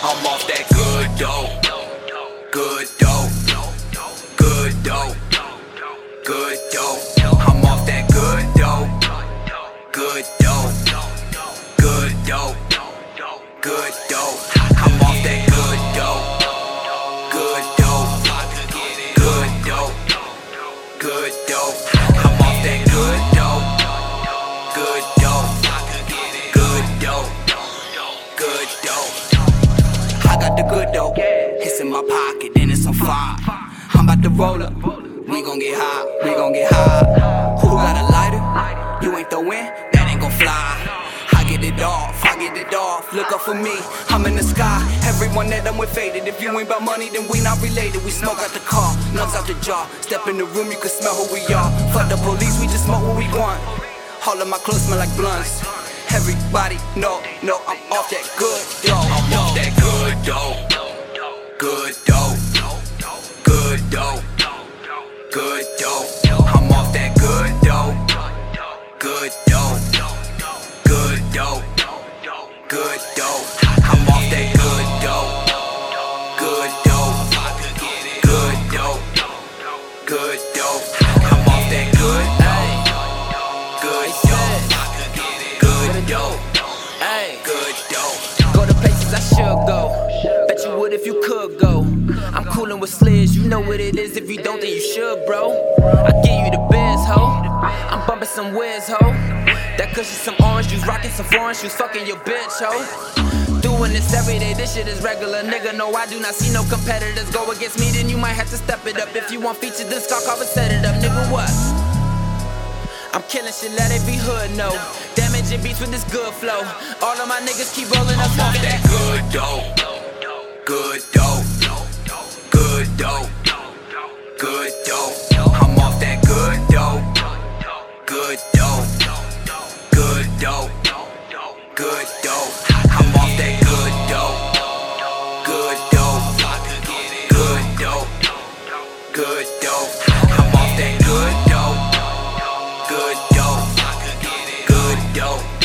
I'm off that good dope. Good dope. Good dope. Good dope. I'm off that good dope. Good dope. Good dope. Good dope. Got the good dope. It's in my pocket, then it's on fire. I'm about to roll up. We gon' get high. We gon' get high. Who got a lighter? You ain't the win. That ain't gon' fly. I get it off, I get it off. Look up for me, I'm in the sky. Everyone that I'm with faded. If you ain't about money, then we not related. We smoke out the car, nuts out the jar. Step in the room, you can smell who we are. Fuck the police, we just smoke what we want. All of my clothes smell like blunts. Everybody know, know I'm off that good dope. I'm off that. Good Good dope. I'm off that good dope. Good dope. Good dope. Good dope. I'm off that good dope. Good dope. Good dope. Good dope. go to places I should go. Bet you would if you could go. I'm coolin' with SliZz, you know what it is. If you don't, then you should, bro. I give you the biz, ho. I'm bumping some whiz, ho. That cushion some orange juice, rocking some foreign shoes, fucking your bitch, ho. Doing this every day, this shit is regular, nigga. No, I do not see no competitors go against me. Then you might have to step it up. If you want features, then Scott Carver set it up, nigga. What? I'm killing shit, let it be hood, no. Damaging beats with this good flow. All of my niggas keep rolling up, smoking that that. good dope. Good dope. Good dope. I'm that good dope. Good. Good. Good. I'm that good. Good. Good.